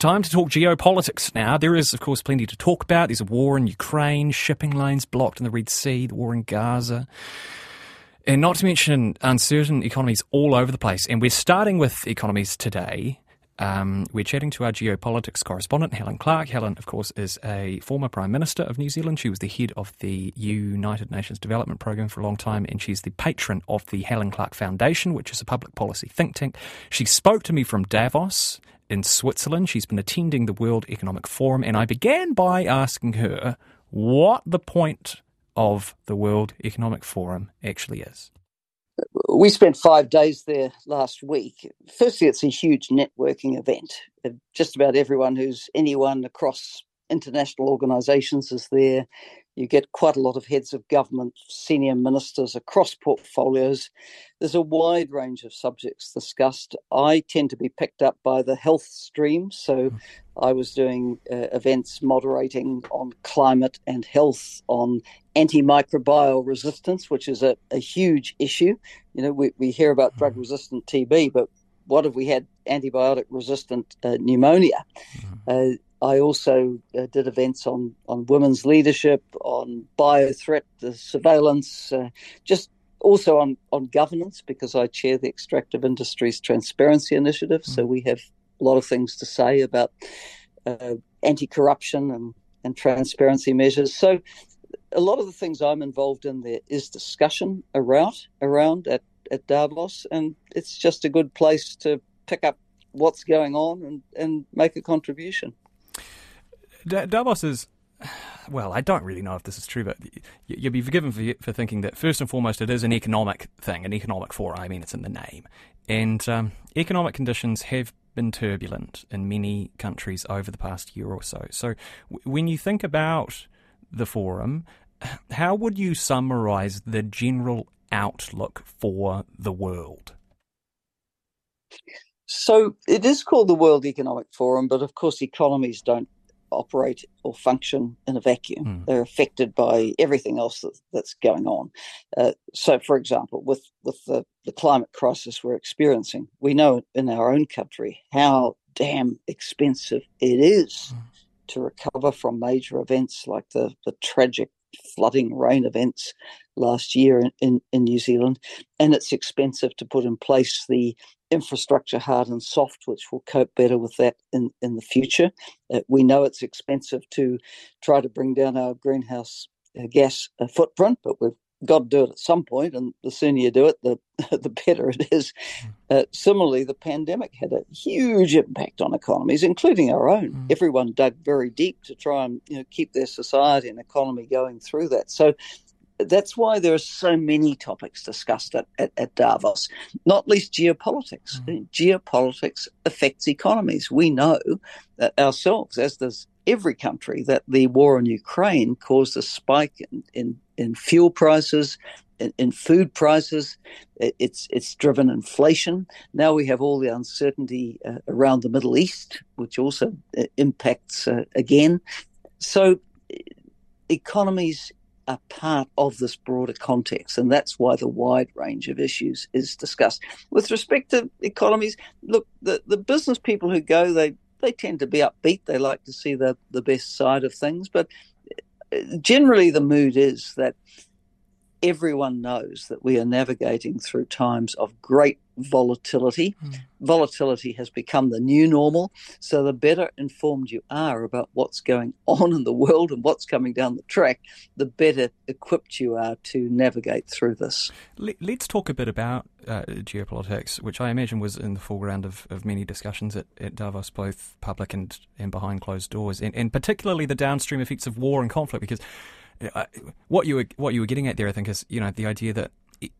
Time to talk geopolitics now. There is, of course, plenty to talk about. There's a war in Ukraine, shipping lanes blocked in the Red Sea, the war in Gaza. And not to mention uncertain economies all over the place. And we're starting with economies today. Um, we're chatting to our geopolitics correspondent, Helen Clark. Helen, of course, is a former Prime Minister of New Zealand. She was the head of the United Nations Development Programme for a long time, and she's the patron of the Helen Clark Foundation, which is a public policy think tank. She spoke to me from Davos in Switzerland. She's been attending the World Economic Forum, and I began by asking her what the point of the World Economic Forum actually is we spent five days there last week. Firstly, it's a huge networking event. Just about everyone who's anyone across international organizations is there. You get quite a lot of heads of government, senior ministers across portfolios. There's a wide range of subjects discussed. I tend to be picked up by the health stream. So hmm. I was doing uh, events moderating on climate and health, on antimicrobial resistance, which is a, a huge issue. You know, we, we hear about drug hmm. resistant TB, but what if we had antibiotic resistant uh, pneumonia? Mm. Uh, I also uh, did events on, on women's leadership, on biothreat the surveillance, uh, just also on, on governance because I chair the Extractive Industries Transparency Initiative. Mm. So we have a lot of things to say about uh, anti corruption and, and transparency measures. So a lot of the things I'm involved in there is discussion around around at, at Davos, and it's just a good place to pick up what's going on and, and make a contribution. Davos is well, I don't really know if this is true, but you'll be forgiven for, for thinking that first and foremost it is an economic thing, an economic forum. I mean, it's in the name. And um, economic conditions have been turbulent in many countries over the past year or so. So w- when you think about the forum, how would you summarize the general outlook for the world? So it is called the World Economic Forum, but of course, economies don't operate or function in a vacuum. Mm. They're affected by everything else that, that's going on. Uh, so, for example, with with the, the climate crisis we're experiencing, we know in our own country how damn expensive it is mm. to recover from major events like the the tragic flooding rain events last year in, in, in New Zealand, and it's expensive to put in place the infrastructure, hard and soft, which will cope better with that in, in the future. Uh, we know it's expensive to try to bring down our greenhouse uh, gas uh, footprint, but we've got to do it at some point, and the sooner you do it, the the better it is. Hmm. Uh, similarly, the pandemic had a huge impact on economies, including our own. Mm. Everyone dug very deep to try and you know, keep their society and economy going through that. So that's why there are so many topics discussed at, at, at Davos, not least geopolitics. Mm. Geopolitics affects economies. We know that ourselves, as does every country, that the war in Ukraine caused a spike in, in, in fuel prices, in, in, food prices. It's it's driven inflation. Now we have all the uncertainty uh, around the Middle East, which also uh, impacts uh, again. So economies are part of this broader context, and that's why the wide range of issues is discussed. With respect to economies, look, the, the business people who go, they they tend to be upbeat. They like to see the the best side of things, but uh, generally the mood is that everyone knows that we are navigating through times of great volatility. Mm. Volatility has become the new normal. So, the better informed you are about what's going on in the world and what's coming down the track, the better equipped you are to navigate through this. Let's talk a bit about uh, geopolitics, which I imagine was in the foreground of, of many discussions at, at Davos, both public and, and behind closed doors, and, and particularly the downstream effects of war and conflict, because what you were what you were getting at there, I think, is you know the idea that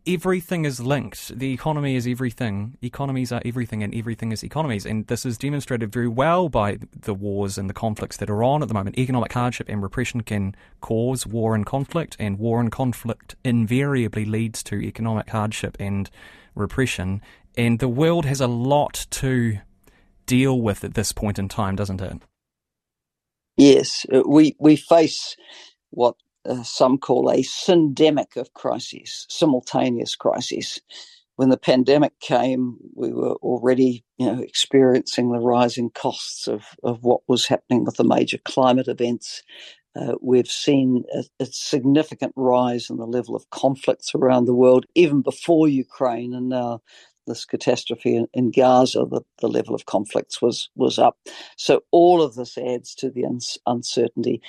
everything is linked. The economy is everything. Economies are everything, and everything is economies. And this is demonstrated very well by the wars and the conflicts that are on at the moment. Economic hardship and repression can cause war and conflict, and war and conflict invariably leads to economic hardship and repression. And the world has a lot to deal with at this point in time, doesn't it? Yes, uh, we we face what uh, some call a syndemic of crises, simultaneous crises. When the pandemic came, we were already, you know, experiencing the rising costs of, of what was happening with the major climate events. Uh, we've seen a, a, significant rise in the level of conflicts around the world, even before Ukraine, and now this catastrophe in, in Gaza, the, the level of conflicts was was up. So all of this adds to the uncertainty.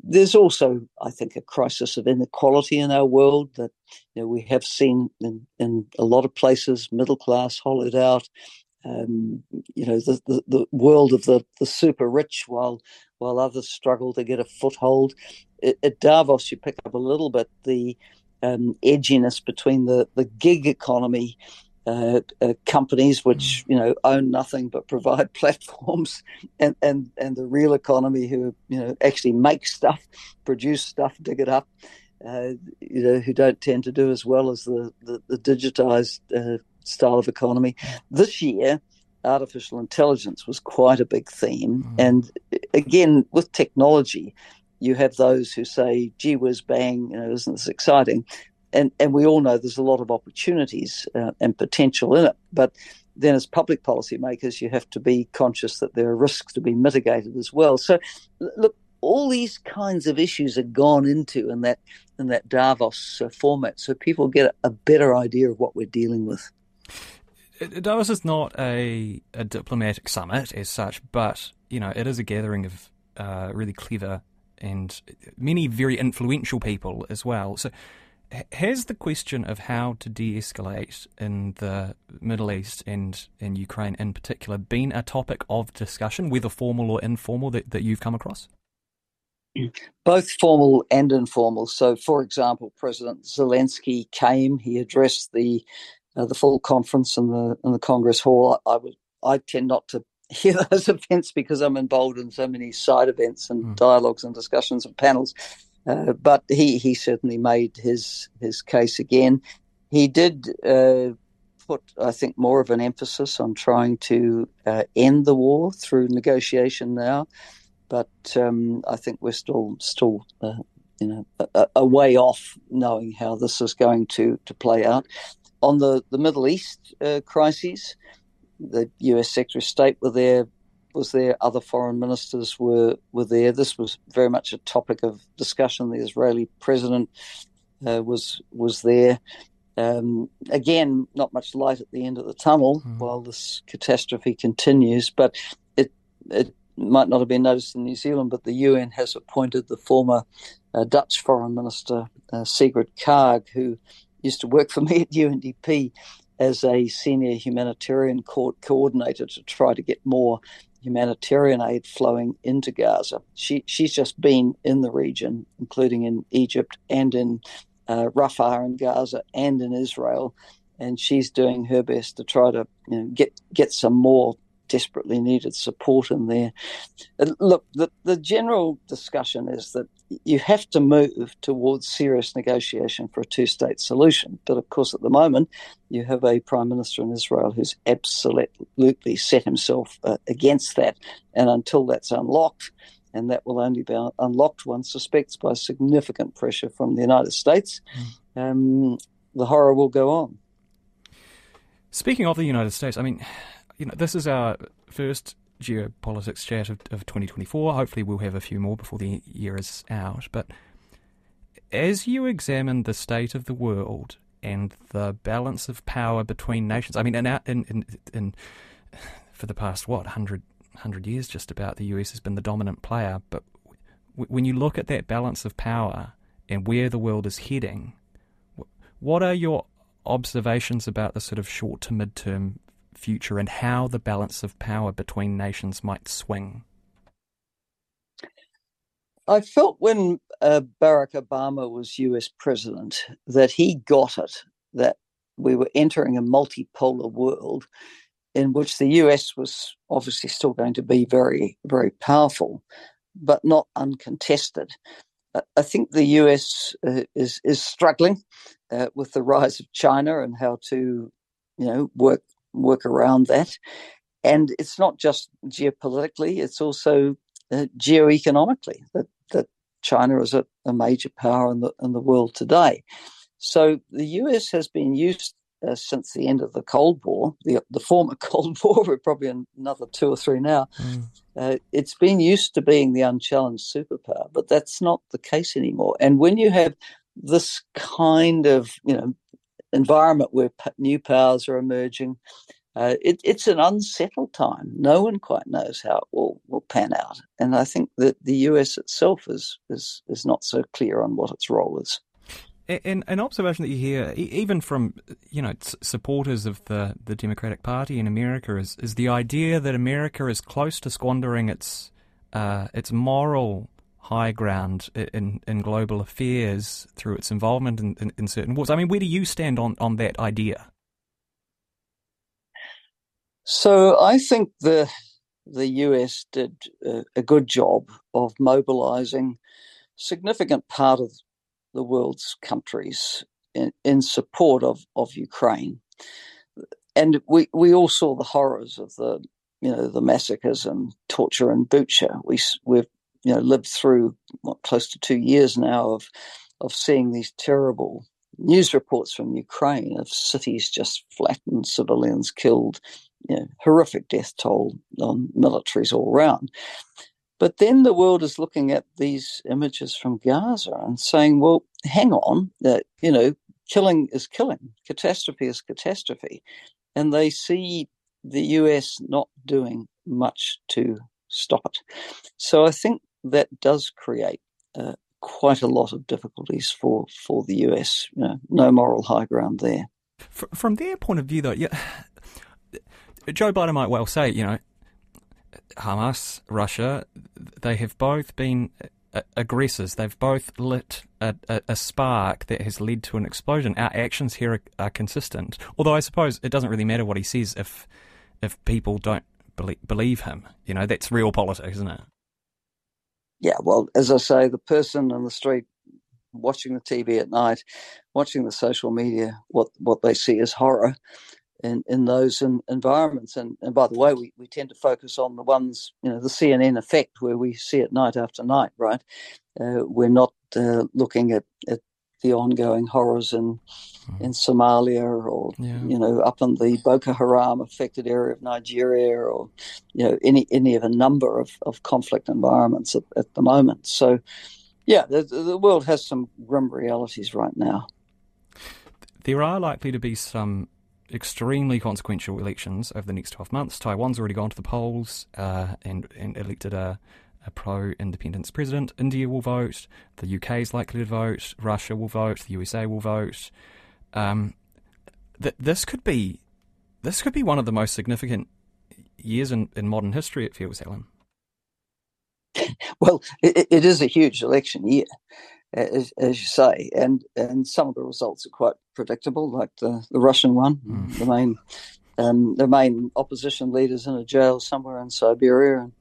There's also, I think, a crisis of inequality in our world that you know, we have seen in, in a lot of places, middle class hollowed out. Um, you know, the, the, the, world of the, the super rich while while others struggle to get a foothold. At, at Davos, you pick up a little bit the um, edginess between the, the gig economy uh, uh, companies which mm. you know own nothing but provide platforms, and, and and the real economy who you know actually make stuff, produce stuff, dig it up, uh, you know who don't tend to do as well as the the, the digitized uh, style of economy. This year, artificial intelligence was quite a big theme, mm. and again with technology. You have those who say, "Gee whiz, bang! You know, isn't this exciting?" And and we all know there's a lot of opportunities uh, and potential in it, but then as public policymakers, you have to be conscious that there are risks to be mitigated as well. So, look, all these kinds of issues are gone into in that in that Davos uh, format, so people get a, better idea of what we're dealing with. Davos is not a, a diplomatic summit as such, but you know it is a gathering of uh, really clever and many very influential people as well. So has the question of how to de escalate in the Middle East and in Ukraine in particular been a topic of discussion, whether formal or informal, that, that you've come across? Both formal and informal. So, for example, President Zelensky came, he addressed the uh, the full conference in the in the Congress Hall. I, I, would, I tend not to hear those events because I'm involved in so many side events and mm. dialogues and discussions and panels. Uh, but he, he certainly made his his case again. He did uh, put, I think, more of an emphasis on trying to uh, end the war through negotiation now. But um, I think we're still still uh, you know a, a, way off knowing how this is going to to play out. On the the Middle East uh, crises, the U.S. Secretary of State were there was there, other foreign ministers were, were there. This was very much a topic of discussion. The Israeli president uh, was was there. Um, again, not much light at the end of the tunnel mm. while this catastrophe continues. But it it might not have been noticed in New Zealand, but the UN has appointed the former uh, Dutch Foreign Minister uh, Sigrid Kaag, who used to work for me at UNDP as a senior humanitarian co- coordinator to try to get more humanitarian aid flowing into Gaza. She she's just been in the region, including in Egypt and in uh, Rafah in Gaza and in Israel, and she's doing her best to try to you know, get get some more desperately needed support in there. And look, the, the general discussion is that you have to move towards serious negotiation for a two state solution. But of course, at the moment, you have a prime minister in Israel who's absolutely set himself uh, against that. And until that's unlocked, and that will only be unlocked, one suspects, by significant pressure from the United States, mm. um, the horror will go on. Speaking of the United States, I mean, you know, this is our first geopolitics chat of, of 2024. Hopefully, we'll have a few more before the year is out. But as you examine the state of the world and the balance of power between nations, I mean, in, in, in, in for the past what hundred hundred years, just about the US has been the dominant player. But w- when you look at that balance of power and where the world is heading, what are your observations about the sort of short to mid term future and how the balance of power between nations might swing? I felt when uh, Barack Obama was US president that he got it that we were entering a multipolar world in which the US was obviously still going to be very, very powerful, but not uncontested. I think the US uh, is is struggling uh, with the rise of China and how to, you know, work work around that. And it's not just geopolitically; it's also uh, geoeconomically that that China is a, a, major power in the in the world today. So the US has been used uh, since the end of the Cold War, the the former Cold War. We're probably another two or three now. Mm. Uh, it's been used to being the unchallenged superpower, but that's not the case anymore. And when you have this kind of you know environment where new powers are emerging, uh, it, it's an unsettled time. No one quite knows how it will, will pan out, and I think that the US itself is is is not so clear on what its role is. An, an observation that you hear, even from you know supporters of the, the Democratic Party in America, is is the idea that America is close to squandering its uh, its moral high ground in in global affairs through its involvement in, in, in certain wars. I mean, where do you stand on, on that idea? So I think the the US did a, a good job of mobilizing significant part of the world's countries in, in support of, of Ukraine. And we, we all saw the horrors of the you know the massacres and torture in Bucha. We we've you know lived through what, close to two years now of of seeing these terrible news reports from Ukraine of cities just flattened, civilians killed, you know, horrific death toll on militaries all around. But then the world is looking at these images from Gaza and saying, well, hang on, that, you know, killing is killing, catastrophe is catastrophe. And they see the US not doing much to stop it. So I think that does create uh, quite a lot of difficulties for, for the US. You know, no moral high ground there. From their point of view, though, yeah, Joe Biden might well say, you know, Hamas, Russia, they have both been aggressors. They've both lit a, a, a, spark that has led to an explosion. Our actions here are, are, consistent. Although I suppose it doesn't really matter what he says if if people don't believe, believe him. You know, that's real politics, isn't it? Yeah, well, as I say, the person on the street watching the TV at night, watching the social media, what what they see is horror in, in those in, environments. And, and by the way, we, we tend to focus on the ones, you know, the CNN effect where we see it night after night, right? Uh, we're not uh, looking at, at the ongoing horrors in in Somalia or yeah. you know up in the Boko Haram affected area of Nigeria or you know any any of a number of, of conflict environments at, at the moment. So yeah, the, the world has some grim realities right now. There are likely to be some extremely consequential elections over the next 12 months. Taiwan's already gone to the polls uh, and, and elected a, a pro independence president. India will vote. The UK is likely to vote. Russia will vote. The USA will vote. Um, th- this could be this could be one of the most significant years in, in modern history. It feels, Helen. Well, it, it is a huge election year, as, as, you say, and and some of the results are quite predictable, like the, the Russian one. Mm. The main um, the main opposition leaders in a jail somewhere in Siberia, and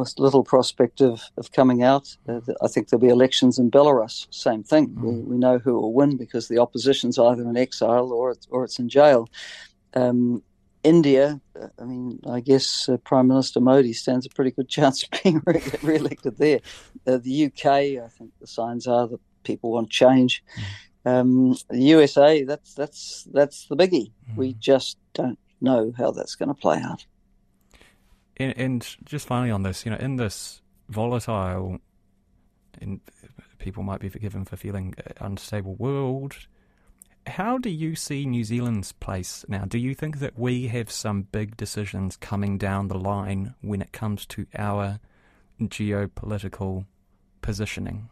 with little prospect of, of coming out. Uh, I think there'll be elections in Belarus. Same thing. Mm. We, we, know who will win because the opposition's either in exile or it's, or it's in jail. Um, India, uh, I mean, I guess uh, Prime Minister Modi stands a pretty good chance of being re- elected there. Uh, the UK, I think the signs are that people want change. Um, the USA, that's that's that's the biggie. Mm. We just don't know how that's going to play out. And, and, just finally on this, you know, in this volatile, and people might be forgiven for feeling uh, unstable world how do you see New Zealand's place now? Do you think that we have some big decisions coming down the line when it comes to our geopolitical positioning?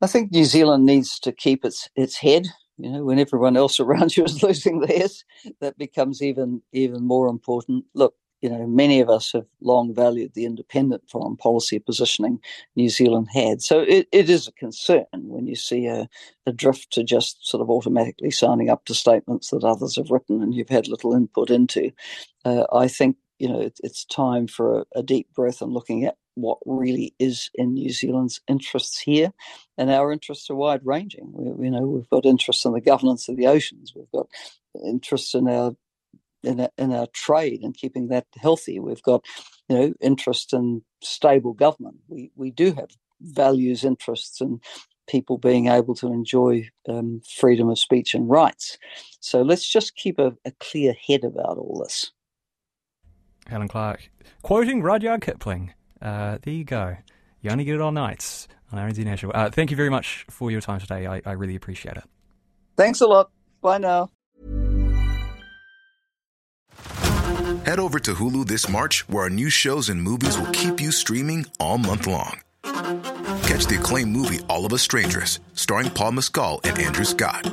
I think New Zealand needs to keep its its head. You know, when everyone else around you is losing theirs, that becomes even even more important. Look, you know, many of us have long valued the independent foreign policy positioning New Zealand had. So it, it is a concern when you see a, a drift to just sort of automatically signing up to statements that others have written and you've had little input into. Uh, I think, you know, it, it's time for a, a deep breath and looking at what really is in New Zealand's interests here, and our interests are wide ranging. We, you know, we've got interests in the governance of the oceans. We've got interests in our in our, in our trade and keeping that healthy. We've got, you know, interest in stable government. We we do have values, interests, and people being able to enjoy um, freedom of speech and rights. So let's just keep a, a clear head about all this. Helen Clark, quoting Rudyard Kipling. Uh, there you go. You only get it on nights on RNZ National. Uh, thank you very much for your time today. I, I really appreciate it. Thanks a lot. Bye now. Head over to Hulu this March, where our new shows and movies will keep you streaming all month long. Catch the acclaimed movie All of Us Strangers, starring Paul Mescal and Andrew Scott.